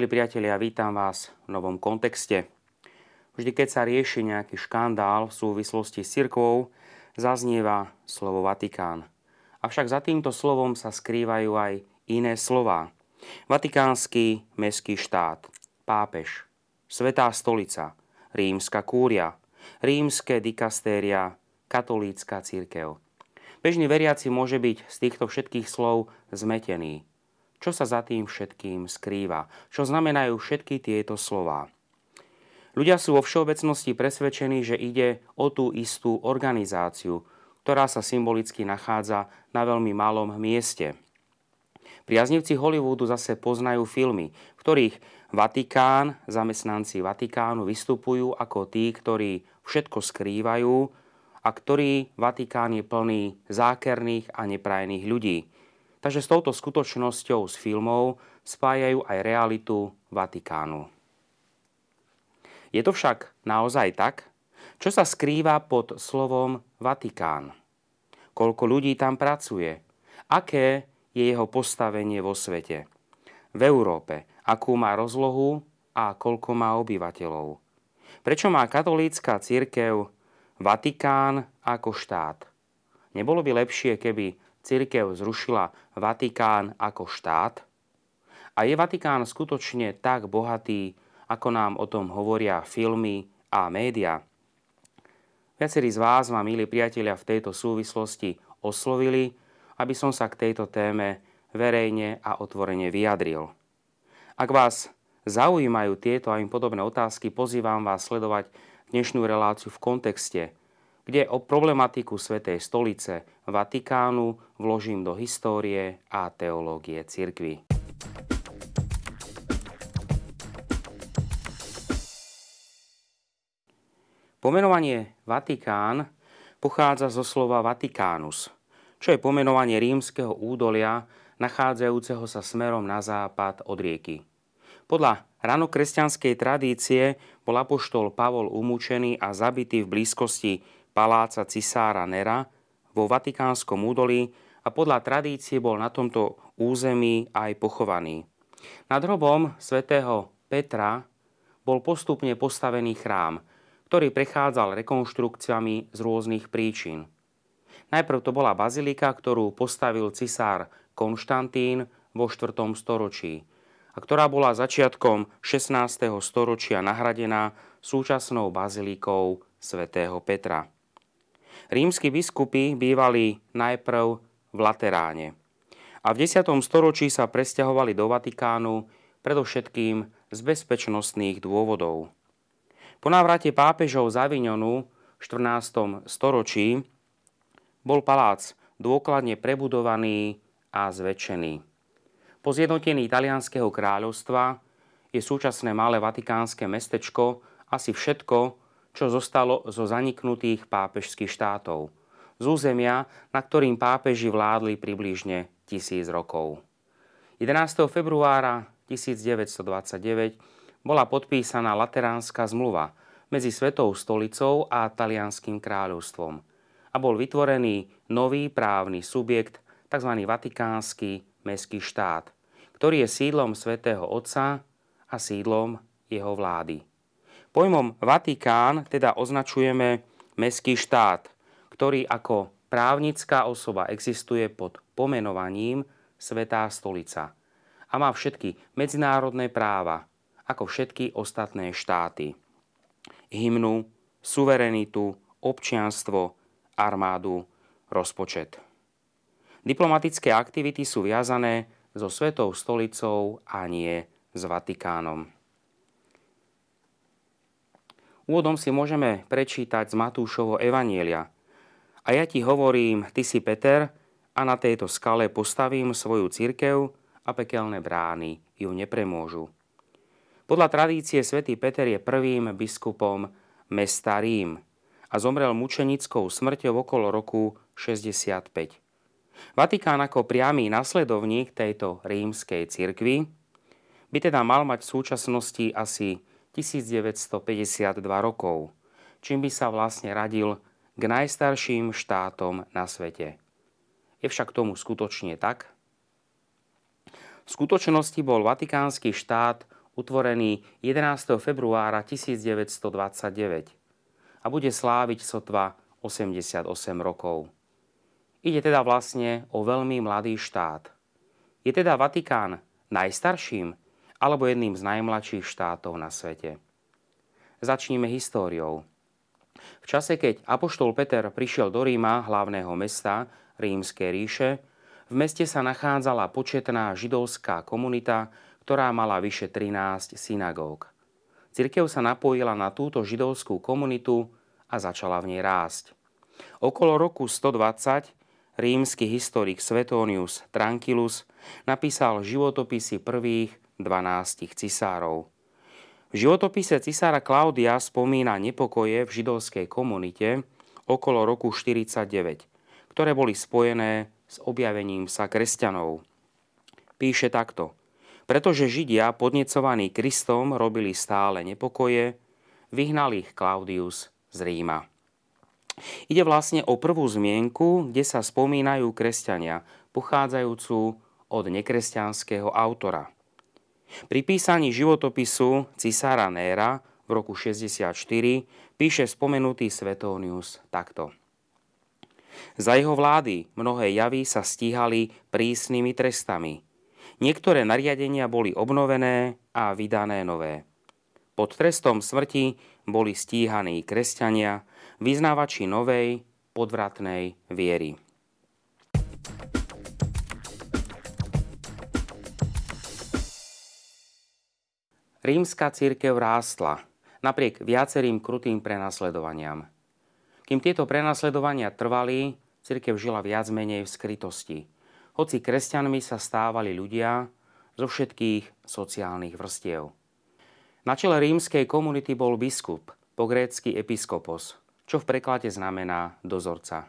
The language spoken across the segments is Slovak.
Milí priatelia, vítam vás v novom kontexte. Vždy, keď sa rieši nejaký škandál v súvislosti s cirkvou, zaznieva slovo Vatikán. Avšak za týmto slovom sa skrývajú aj iné slova. Vatikánsky mestský štát, pápež, Svetá stolica, rímska kúria, rímske dikastéria, katolícka církev. Bežný veriaci môže byť z týchto všetkých slov zmetený čo sa za tým všetkým skrýva, čo znamenajú všetky tieto slová. Ľudia sú vo všeobecnosti presvedčení, že ide o tú istú organizáciu, ktorá sa symbolicky nachádza na veľmi malom mieste. Priaznivci Hollywoodu zase poznajú filmy, v ktorých Vatikán, zamestnanci Vatikánu vystupujú ako tí, ktorí všetko skrývajú a ktorý Vatikán je plný zákerných a neprajných ľudí. Takže s touto skutočnosťou z filmov spájajú aj realitu Vatikánu. Je to však naozaj tak? Čo sa skrýva pod slovom Vatikán? Koľko ľudí tam pracuje? Aké je jeho postavenie vo svete? V Európe, akú má rozlohu a koľko má obyvateľov? Prečo má katolícka církev Vatikán ako štát? Nebolo by lepšie, keby církev zrušila Vatikán ako štát? A je Vatikán skutočne tak bohatý, ako nám o tom hovoria filmy a média? Viacerí z vás ma, milí priatelia, v tejto súvislosti oslovili, aby som sa k tejto téme verejne a otvorene vyjadril. Ak vás zaujímajú tieto a im podobné otázky, pozývam vás sledovať dnešnú reláciu v kontexte – kde o problematiku Svetej stolice Vatikánu vložím do histórie a teológie cirkvy. Pomenovanie Vatikán pochádza zo slova Vatikánus, čo je pomenovanie rímskeho údolia nachádzajúceho sa smerom na západ od rieky. Podľa ranokresťanskej tradície bol apoštol Pavol umúčený a zabitý v blízkosti paláca cisára Nera vo Vatikánskom údolí a podľa tradície bol na tomto území aj pochovaný. Nad hrobom svätého Petra bol postupne postavený chrám, ktorý prechádzal rekonštrukciami z rôznych príčin. Najprv to bola bazilika, ktorú postavil cisár Konštantín vo 4. storočí a ktorá bola začiatkom 16. storočia nahradená súčasnou bazilikou svätého Petra. Rímsky biskupy bývali najprv v Lateráne. A v 10. storočí sa presťahovali do Vatikánu predovšetkým z bezpečnostných dôvodov. Po návrate pápežov z Avignonu v 14. storočí bol palác dôkladne prebudovaný a zväčšený. Po zjednotení italianského kráľovstva je súčasné malé vatikánske mestečko asi všetko, čo zostalo zo zaniknutých pápežských štátov, z územia, na ktorým pápeži vládli približne tisíc rokov. 11. februára 1929 bola podpísaná Lateránska zmluva medzi Svetou stolicou a Talianským kráľovstvom a bol vytvorený nový právny subjekt, tzv. Vatikánsky mestský štát, ktorý je sídlom svätého Otca a sídlom jeho vlády. Pojmom Vatikán teda označujeme mestský štát, ktorý ako právnická osoba existuje pod pomenovaním Svetá stolica a má všetky medzinárodné práva, ako všetky ostatné štáty. Hymnu, suverenitu, občianstvo, armádu, rozpočet. Diplomatické aktivity sú viazané so Svetou stolicou a nie s Vatikánom. Úvodom si môžeme prečítať z Matúšovo Evanielia. A ja ti hovorím, ty si Peter, a na tejto skale postavím svoju cirkev a pekelné brány ju nepremôžu. Podľa tradície svätý Peter je prvým biskupom mesta Rím a zomrel mučenickou smrťou okolo roku 65. Vatikán ako priamy nasledovník tejto rímskej cirkvi by teda mal mať v súčasnosti asi 1952 rokov, čím by sa vlastne radil k najstarším štátom na svete. Je však tomu skutočne tak? V skutočnosti bol Vatikánsky štát utvorený 11. februára 1929 a bude sláviť sotva 88 rokov. Ide teda vlastne o veľmi mladý štát. Je teda Vatikán najstarším alebo jedným z najmladších štátov na svete. Začníme históriou. V čase, keď Apoštol Peter prišiel do Ríma, hlavného mesta Rímskej ríše, v meste sa nachádzala početná židovská komunita, ktorá mala vyše 13 synagóg. Cirkev sa napojila na túto židovskú komunitu a začala v nej rásť. Okolo roku 120 rímsky historik Svetonius Tranquilus napísal životopisy prvých 12 cisárov. V životopise cisára Klaudia spomína nepokoje v židovskej komunite okolo roku 49, ktoré boli spojené s objavením sa kresťanov. Píše takto – pretože Židia, podnecovaní Kristom, robili stále nepokoje, vyhnal ich Klaudius z Ríma. Ide vlastne o prvú zmienku, kde sa spomínajú kresťania, pochádzajúcu od nekresťanského autora. Pri písaní životopisu cisára Néra v roku 64 píše spomenutý Svetónius takto. Za jeho vlády mnohé javy sa stíhali prísnymi trestami – Niektoré nariadenia boli obnovené a vydané nové. Pod trestom smrti boli stíhaní kresťania, vyznávači novej, podvratnej viery. Rímska církev rástla napriek viacerým krutým prenasledovaniam. Kým tieto prenasledovania trvali, církev žila viac menej v skrytosti – hoci kresťanmi sa stávali ľudia zo všetkých sociálnych vrstiev. Na čele rímskej komunity bol biskup, po grécky episkopos, čo v preklade znamená dozorca.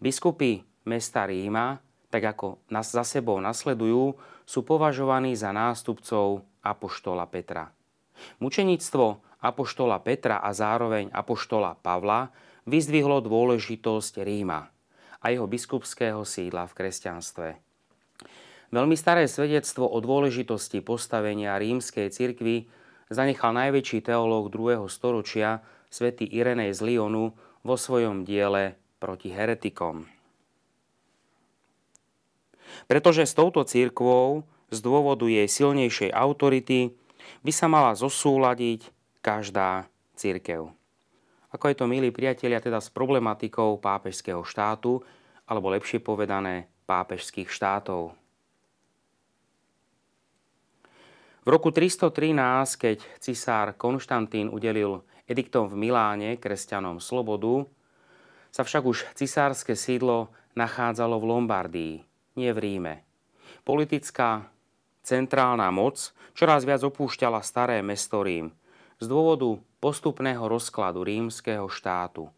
Biskupy mesta Ríma, tak ako nás za sebou nasledujú, sú považovaní za nástupcov apoštola Petra. Mučenictvo apoštola Petra a zároveň apoštola Pavla vyzdvihlo dôležitosť Ríma – a jeho biskupského sídla v kresťanstve. Veľmi staré svedectvo o dôležitosti postavenia rímskej cirkvi zanechal najväčší teológ 2. storočia svätý Irenej z Lyonu vo svojom diele proti heretikom. Pretože s touto církvou z dôvodu jej silnejšej autority by sa mala zosúladiť každá církev ako je to, milí priatelia, teda s problematikou pápežského štátu, alebo lepšie povedané pápežských štátov. V roku 313, keď cisár Konštantín udelil ediktom v Miláne kresťanom slobodu, sa však už cisárske sídlo nachádzalo v Lombardii, nie v Ríme. Politická centrálna moc čoraz viac opúšťala staré mesto Rím z dôvodu postupného rozkladu rímskeho štátu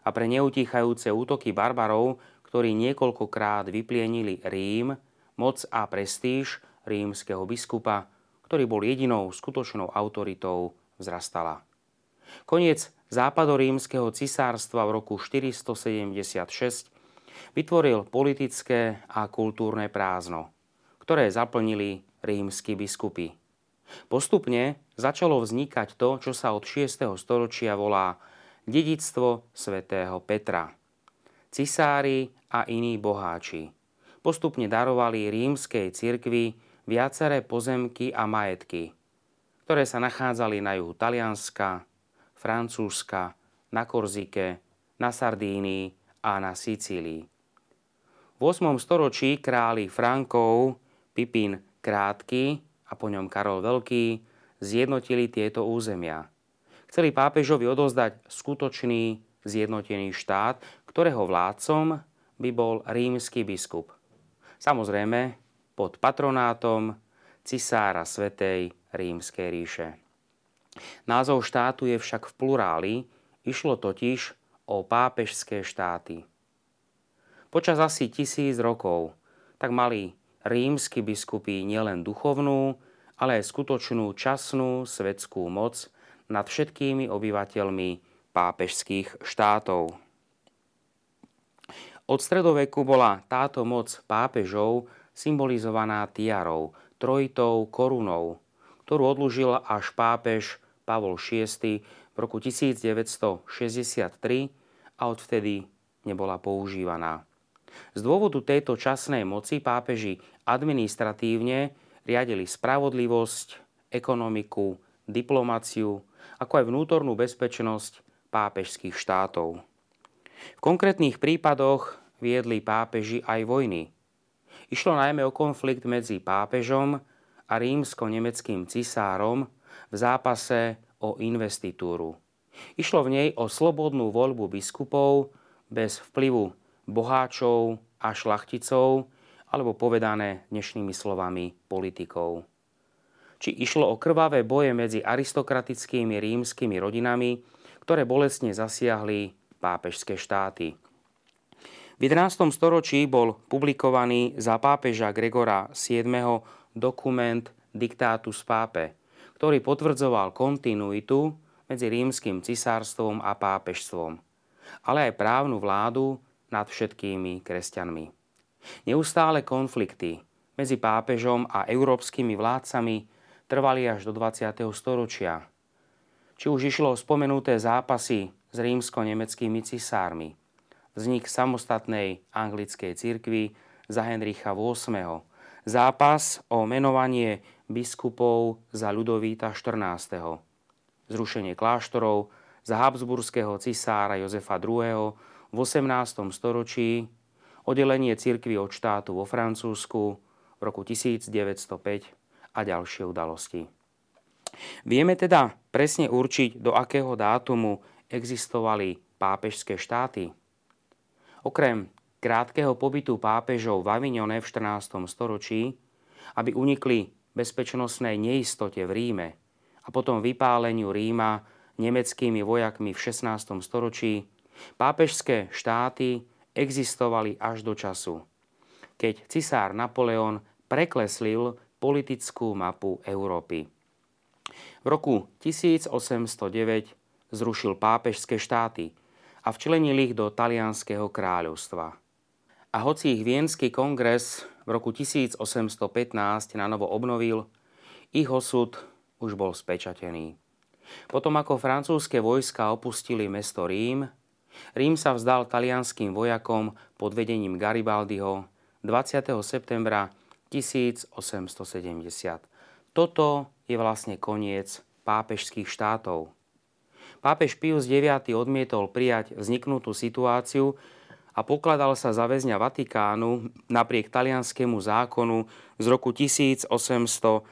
a pre neutíchajúce útoky barbarov, ktorí niekoľkokrát vyplienili Rím, moc a prestíž rímskeho biskupa, ktorý bol jedinou skutočnou autoritou, vzrastala. Koniec západorímskeho cisárstva v roku 476 vytvoril politické a kultúrne prázdno, ktoré zaplnili rímsky biskupy. Postupne začalo vznikať to, čo sa od 6. storočia volá dedictvo svätého Petra. Cisári a iní boháči postupne darovali rímskej cirkvi viaceré pozemky a majetky, ktoré sa nachádzali na juhu Talianska, Francúzska, na Korzike, na Sardínii a na Sicílii. V 8. storočí králi Frankov Pipin Krátky a po ňom Karol Veľký zjednotili tieto územia. Chceli pápežovi odozdať skutočný zjednotený štát, ktorého vládcom by bol rímsky biskup. Samozrejme pod patronátom cisára Svetej rímskej ríše. Názov štátu je však v pluráli, išlo totiž o pápežské štáty. Počas asi tisíc rokov tak mali rímsky biskupy nielen duchovnú, ale aj skutočnú časnú svetskú moc nad všetkými obyvateľmi pápežských štátov. Od stredoveku bola táto moc pápežov symbolizovaná tiarou, trojitou korunou, ktorú odlúžil až pápež Pavol VI v roku 1963 a odvtedy nebola používaná. Z dôvodu tejto časnej moci pápeži administratívne riadili spravodlivosť, ekonomiku, diplomáciu, ako aj vnútornú bezpečnosť pápežských štátov. V konkrétnych prípadoch viedli pápeži aj vojny. Išlo najmä o konflikt medzi pápežom a rímsko-nemeckým cisárom v zápase o investitúru. Išlo v nej o slobodnú voľbu biskupov bez vplyvu boháčov a šlachticov, alebo povedané dnešnými slovami politikov. Či išlo o krvavé boje medzi aristokratickými rímskymi rodinami, ktoré bolestne zasiahli pápežské štáty. V 11. storočí bol publikovaný za pápeža Gregora VII dokument Diktátus pápe, ktorý potvrdzoval kontinuitu medzi rímským cisárstvom a pápežstvom, ale aj právnu vládu nad všetkými kresťanmi. Neustále konflikty medzi pápežom a európskymi vládcami trvali až do 20. storočia. Či už išlo o spomenuté zápasy s rímsko-nemeckými cisármi, vznik samostatnej anglickej cirkvi za Henricha VIII, zápas o menovanie biskupov za Ľudovíta XIV, zrušenie kláštorov za habsburského cisára Jozefa II. V 18. storočí, oddelenie cirkvy od štátu vo Francúzsku v roku 1905 a ďalšie udalosti. Vieme teda presne určiť, do akého dátumu existovali pápežské štáty. Okrem krátkeho pobytu pápežov v Avignone v 14. storočí, aby unikli bezpečnostnej neistote v Ríme a potom vypáleniu Ríma nemeckými vojakmi v 16. storočí, pápežské štáty existovali až do času, keď cisár Napoleon prekleslil politickú mapu Európy. V roku 1809 zrušil pápežské štáty a včlenil ich do talianského kráľovstva. A hoci ich Vienský kongres v roku 1815 na novo obnovil, ich osud už bol spečatený. Potom ako francúzske vojska opustili mesto Rím, Rím sa vzdal talianským vojakom pod vedením Garibaldiho 20. septembra 1870. Toto je vlastne koniec pápežských štátov. Pápež Pius IX odmietol prijať vzniknutú situáciu a pokladal sa za väzňa Vatikánu napriek talianskému zákonu z roku 1871,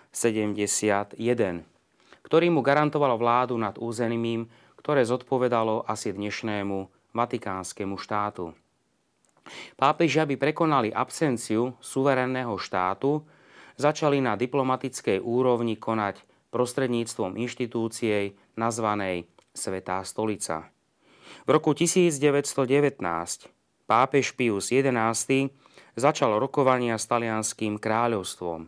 ktorý mu garantoval vládu nad územím, ktoré zodpovedalo asi dnešnému vatikánskemu štátu. Pápeži, aby prekonali absenciu suverénneho štátu, začali na diplomatickej úrovni konať prostredníctvom inštitúcie nazvanej Svetá stolica. V roku 1919 pápež Pius XI začal rokovania s talianským kráľovstvom.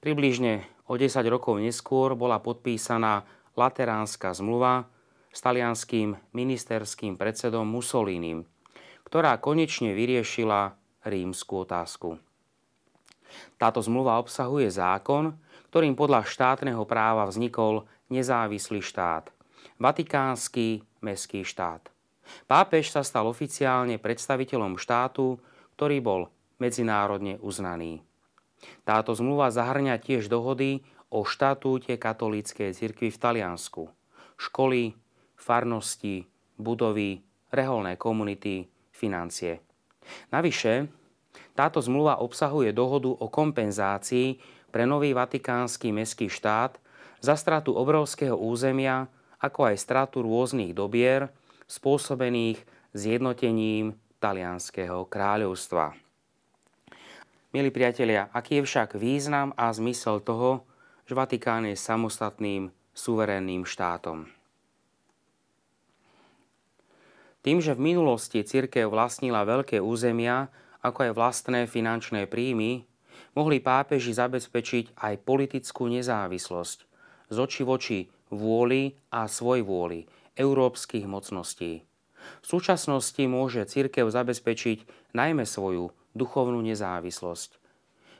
Približne o 10 rokov neskôr bola podpísaná Lateránska zmluva s talianským ministerským predsedom Mussolinim, ktorá konečne vyriešila rímskú otázku. Táto zmluva obsahuje zákon, ktorým podľa štátneho práva vznikol nezávislý štát, Vatikánsky mestský štát. Pápež sa stal oficiálne predstaviteľom štátu, ktorý bol medzinárodne uznaný. Táto zmluva zahrňa tiež dohody o štatúte katolíckej cirkvi v Taliansku, školy, farnosti, budovy, reholné komunity, financie. Navyše, táto zmluva obsahuje dohodu o kompenzácii pre nový vatikánsky mestský štát za stratu obrovského územia, ako aj stratu rôznych dobier spôsobených zjednotením talianského kráľovstva. Milí priatelia, aký je však význam a zmysel toho, že Vatikán je samostatným suverénnym štátom? Tým, že v minulosti cirkev vlastnila veľké územia, ako aj vlastné finančné príjmy, mohli pápeži zabezpečiť aj politickú nezávislosť z oči voči vôli a svoj vôli európskych mocností. V súčasnosti môže cirkev zabezpečiť najmä svoju duchovnú nezávislosť.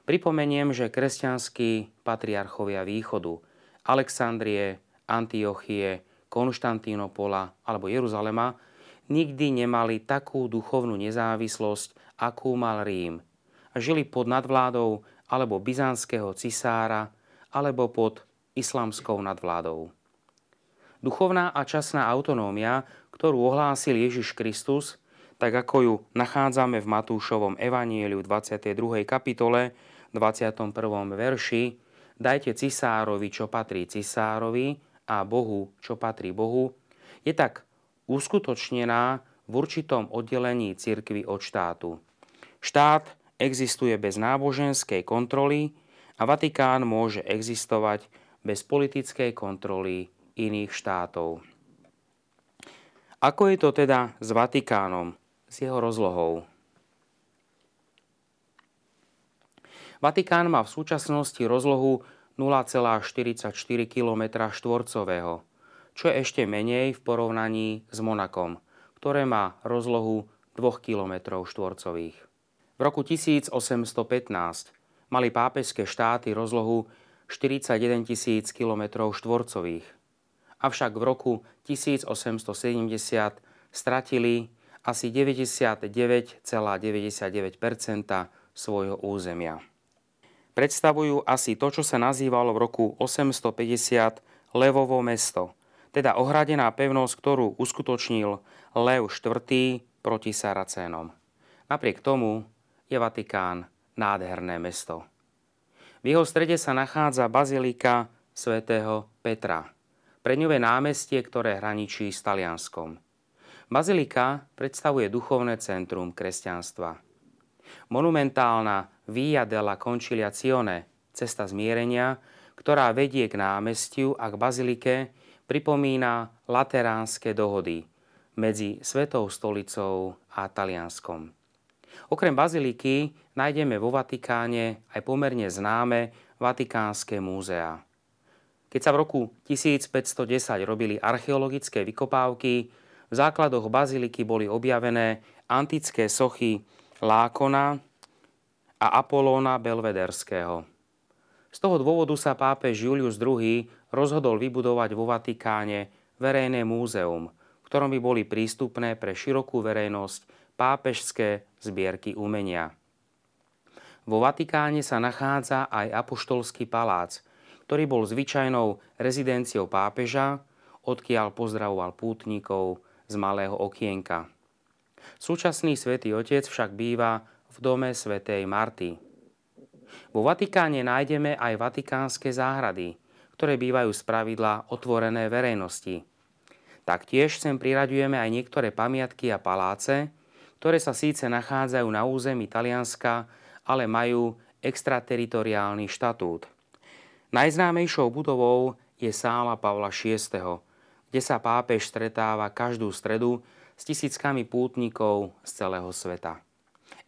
Pripomeniem, že kresťanskí patriarchovia východu Alexandrie, Antiochie, Konštantínopola alebo Jeruzalema, nikdy nemali takú duchovnú nezávislosť, akú mal Rím. Žili pod nadvládou alebo byzantského cisára, alebo pod islamskou nadvládou. Duchovná a časná autonómia, ktorú ohlásil Ježiš Kristus, tak ako ju nachádzame v Matúšovom evanieliu 22. kapitole 21. verši, dajte cisárovi, čo patrí cisárovi a Bohu, čo patrí Bohu, je tak uskutočnená v určitom oddelení cirkvy od štátu. Štát existuje bez náboženskej kontroly a Vatikán môže existovať bez politickej kontroly iných štátov. Ako je to teda s Vatikánom, s jeho rozlohou? Vatikán má v súčasnosti rozlohu 0,44 km štvorcového, čo je ešte menej v porovnaní s Monakom, ktoré má rozlohu 2 km štvorcových. V roku 1815 mali pápežské štáty rozlohu 41 tisíc km štvorcových. Avšak v roku 1870 stratili asi 99,99% svojho územia predstavujú asi to, čo sa nazývalo v roku 850 Levovo mesto, teda ohradená pevnosť, ktorú uskutočnil Lev IV. proti Saracénom. Napriek tomu je Vatikán nádherné mesto. V jeho strede sa nachádza bazilika svätého Petra, predňové námestie, ktoré hraničí s Talianskom. Bazilika predstavuje duchovné centrum kresťanstva. Monumentálna Via della Conciliazione, cesta zmierenia, ktorá vedie k námestiu a k bazilike, pripomína lateránske dohody medzi Svetou stolicou a Talianskom. Okrem baziliky nájdeme vo Vatikáne aj pomerne známe Vatikánske múzea. Keď sa v roku 1510 robili archeologické vykopávky, v základoch baziliky boli objavené antické sochy Lákona a Apolóna Belvederského. Z toho dôvodu sa pápež Julius II rozhodol vybudovať vo Vatikáne verejné múzeum, v ktorom by boli prístupné pre širokú verejnosť pápežské zbierky umenia. Vo Vatikáne sa nachádza aj apoštolský palác, ktorý bol zvyčajnou rezidenciou pápeža, odkiaľ pozdravoval pútnikov z malého okienka. Súčasný svätý Otec však býva v dome svätej Marty. Vo Vatikáne nájdeme aj vatikánske záhrady, ktoré bývajú z pravidla otvorené verejnosti. Taktiež sem priraďujeme aj niektoré pamiatky a paláce, ktoré sa síce nachádzajú na území Talianska, ale majú extrateritoriálny štatút. Najznámejšou budovou je sála Pavla VI, kde sa pápež stretáva každú stredu s tisíckami pútnikov z celého sveta.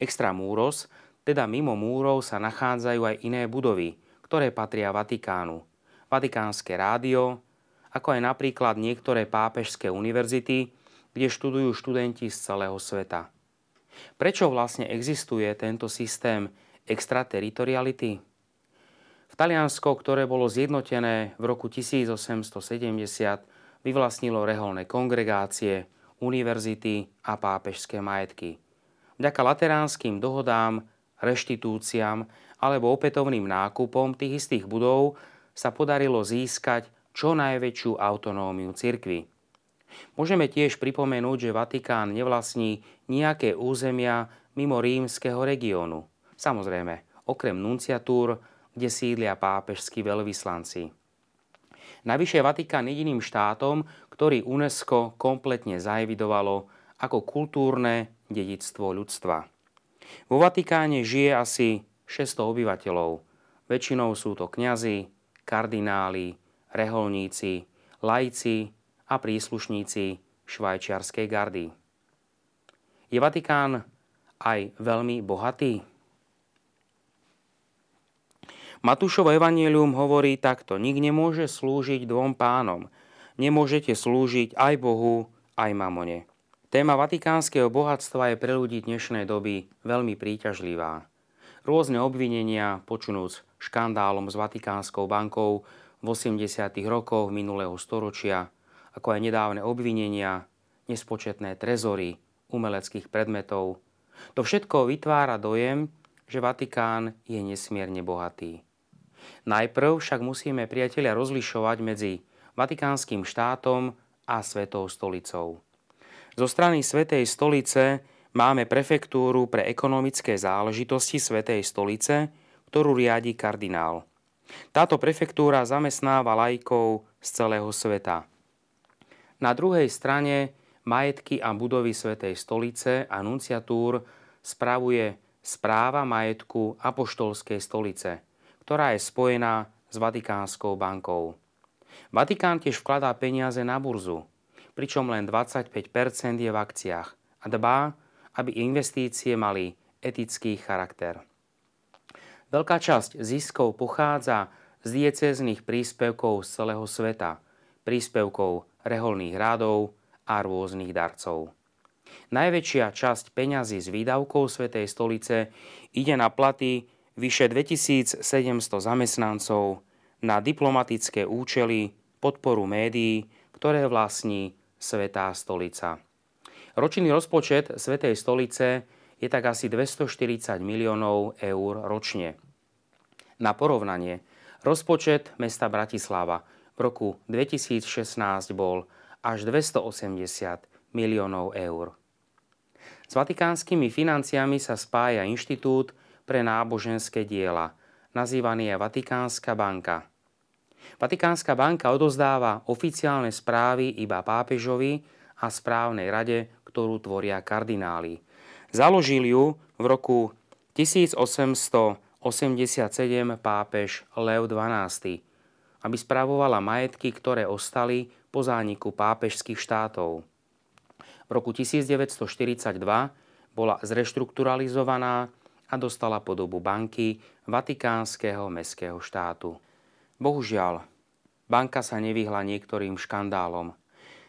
Extra múros, teda mimo múrov sa nachádzajú aj iné budovy, ktoré patria Vatikánu. Vatikánske rádio, ako aj napríklad niektoré pápežské univerzity, kde študujú študenti z celého sveta. Prečo vlastne existuje tento systém extrateritoriality? V Taliansko, ktoré bolo zjednotené v roku 1870, vyvlastnilo reholné kongregácie, univerzity a pápežské majetky. Vďaka lateránskym dohodám, reštitúciám alebo opätovným nákupom tých istých budov sa podarilo získať čo najväčšiu autonómiu cirkvy. Môžeme tiež pripomenúť, že Vatikán nevlastní nejaké územia mimo rímskeho regiónu. Samozrejme, okrem nunciatúr, kde sídlia pápežskí veľvyslanci. Navyše Vatikán jediným štátom, ktorý UNESCO kompletne zaevidovalo ako kultúrne dedictvo ľudstva. Vo Vatikáne žije asi 600 obyvateľov. Väčšinou sú to kňazi, kardináli, reholníci, laici a príslušníci švajčiarskej gardy. Je Vatikán aj veľmi bohatý? Matúšovo evanielium hovorí takto. Nik nemôže slúžiť dvom pánom – nemôžete slúžiť aj Bohu, aj mamone. Téma vatikánskeho bohatstva je pre ľudí dnešnej doby veľmi príťažlivá. Rôzne obvinenia, počnúc škandálom s Vatikánskou bankou v 80. rokoch minulého storočia, ako aj nedávne obvinenia, nespočetné trezory, umeleckých predmetov. To všetko vytvára dojem, že Vatikán je nesmierne bohatý. Najprv však musíme priatelia rozlišovať medzi Vatikánskym štátom a Svetou stolicou. Zo strany Svetej stolice máme prefektúru pre ekonomické záležitosti Svetej stolice, ktorú riadi kardinál. Táto prefektúra zamestnáva lajkov z celého sveta. Na druhej strane majetky a budovy Svetej stolice a nunciatúr spravuje správa majetku Apoštolskej stolice, ktorá je spojená s Vatikánskou bankou. Vatikán tiež vkladá peniaze na burzu, pričom len 25% je v akciách a dbá, aby investície mali etický charakter. Veľká časť ziskov pochádza z diecéznych príspevkov z celého sveta, príspevkov reholných rádov a rôznych darcov. Najväčšia časť peňazí z výdavkov Svetej stolice ide na platy vyše 2700 zamestnancov, na diplomatické účely, podporu médií, ktoré vlastní Svetá stolica. Ročný rozpočet Svetej stolice je tak asi 240 miliónov eur ročne. Na porovnanie, rozpočet mesta Bratislava v roku 2016 bol až 280 miliónov eur. S vatikánskymi financiami sa spája Inštitút pre náboženské diela, nazývaný je Vatikánska banka. Vatikánska banka odozdáva oficiálne správy iba pápežovi a správnej rade, ktorú tvoria kardináli. Založil ju v roku 1887 pápež Leo XII, aby spravovala majetky, ktoré ostali po zániku pápežských štátov. V roku 1942 bola zreštrukturalizovaná a dostala podobu banky Vatikánskeho mestského štátu. Bohužiaľ, banka sa nevyhla niektorým škandálom.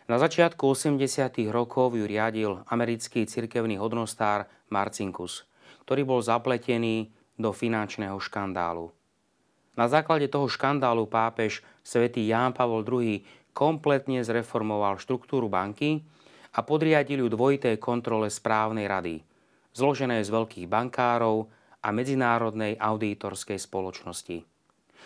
Na začiatku 80. rokov ju riadil americký cirkevný hodnostár Marcinkus, ktorý bol zapletený do finančného škandálu. Na základe toho škandálu pápež svätý Ján Pavol II kompletne zreformoval štruktúru banky a podriadil ju dvojité kontrole správnej rady, zložené z veľkých bankárov a medzinárodnej auditorskej spoločnosti.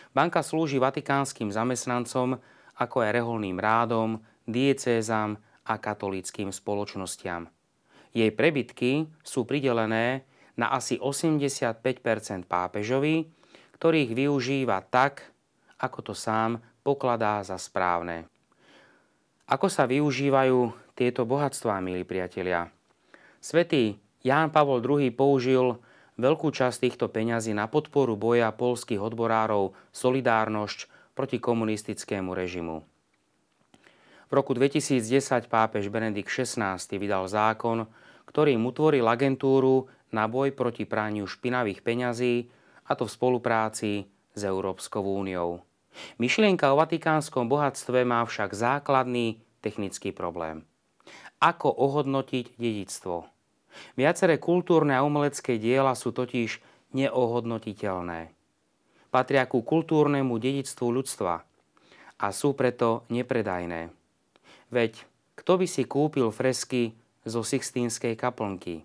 Banka slúži vatikánskym zamestnancom ako aj reholným rádom, diecézam a katolíckým spoločnostiam. Jej prebytky sú pridelené na asi 85% pápežovi, ktorých využíva tak, ako to sám pokladá za správne. Ako sa využívajú tieto bohatstvá, milí priatelia? Svetý Ján Pavol II použil veľkú časť týchto peňazí na podporu boja polských odborárov Solidárnosť proti komunistickému režimu. V roku 2010 pápež Benedikt XVI vydal zákon, ktorým utvoril agentúru na boj proti praniu špinavých peňazí, a to v spolupráci s Európskou úniou. Myšlienka o vatikánskom bohatstve má však základný technický problém. Ako ohodnotiť dedictvo? Viaceré kultúrne a umelecké diela sú totiž neohodnotiteľné. Patria ku kultúrnemu dedictvu ľudstva a sú preto nepredajné. Veď kto by si kúpil fresky zo Sixtínskej kaplnky?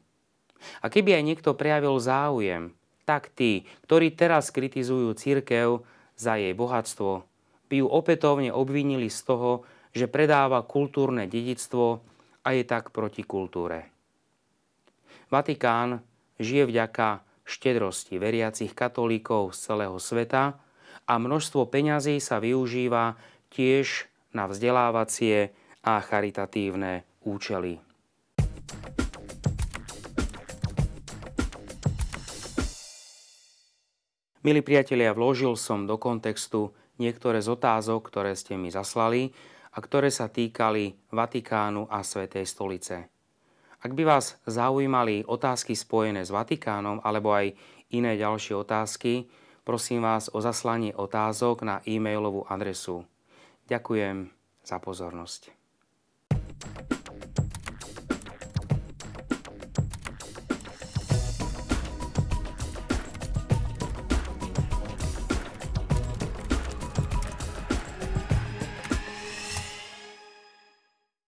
A keby aj niekto prejavil záujem, tak tí, ktorí teraz kritizujú církev za jej bohatstvo, by ju opätovne obvinili z toho, že predáva kultúrne dedictvo a je tak proti kultúre. Vatikán žije vďaka štedrosti veriacich katolíkov z celého sveta a množstvo peňazí sa využíva tiež na vzdelávacie a charitatívne účely. Milí priatelia, vložil som do kontextu niektoré z otázok, ktoré ste mi zaslali a ktoré sa týkali Vatikánu a Svetej stolice. Ak by vás zaujímali otázky spojené s Vatikánom alebo aj iné ďalšie otázky, prosím vás o zaslanie otázok na e-mailovú adresu. Ďakujem za pozornosť. Thank you.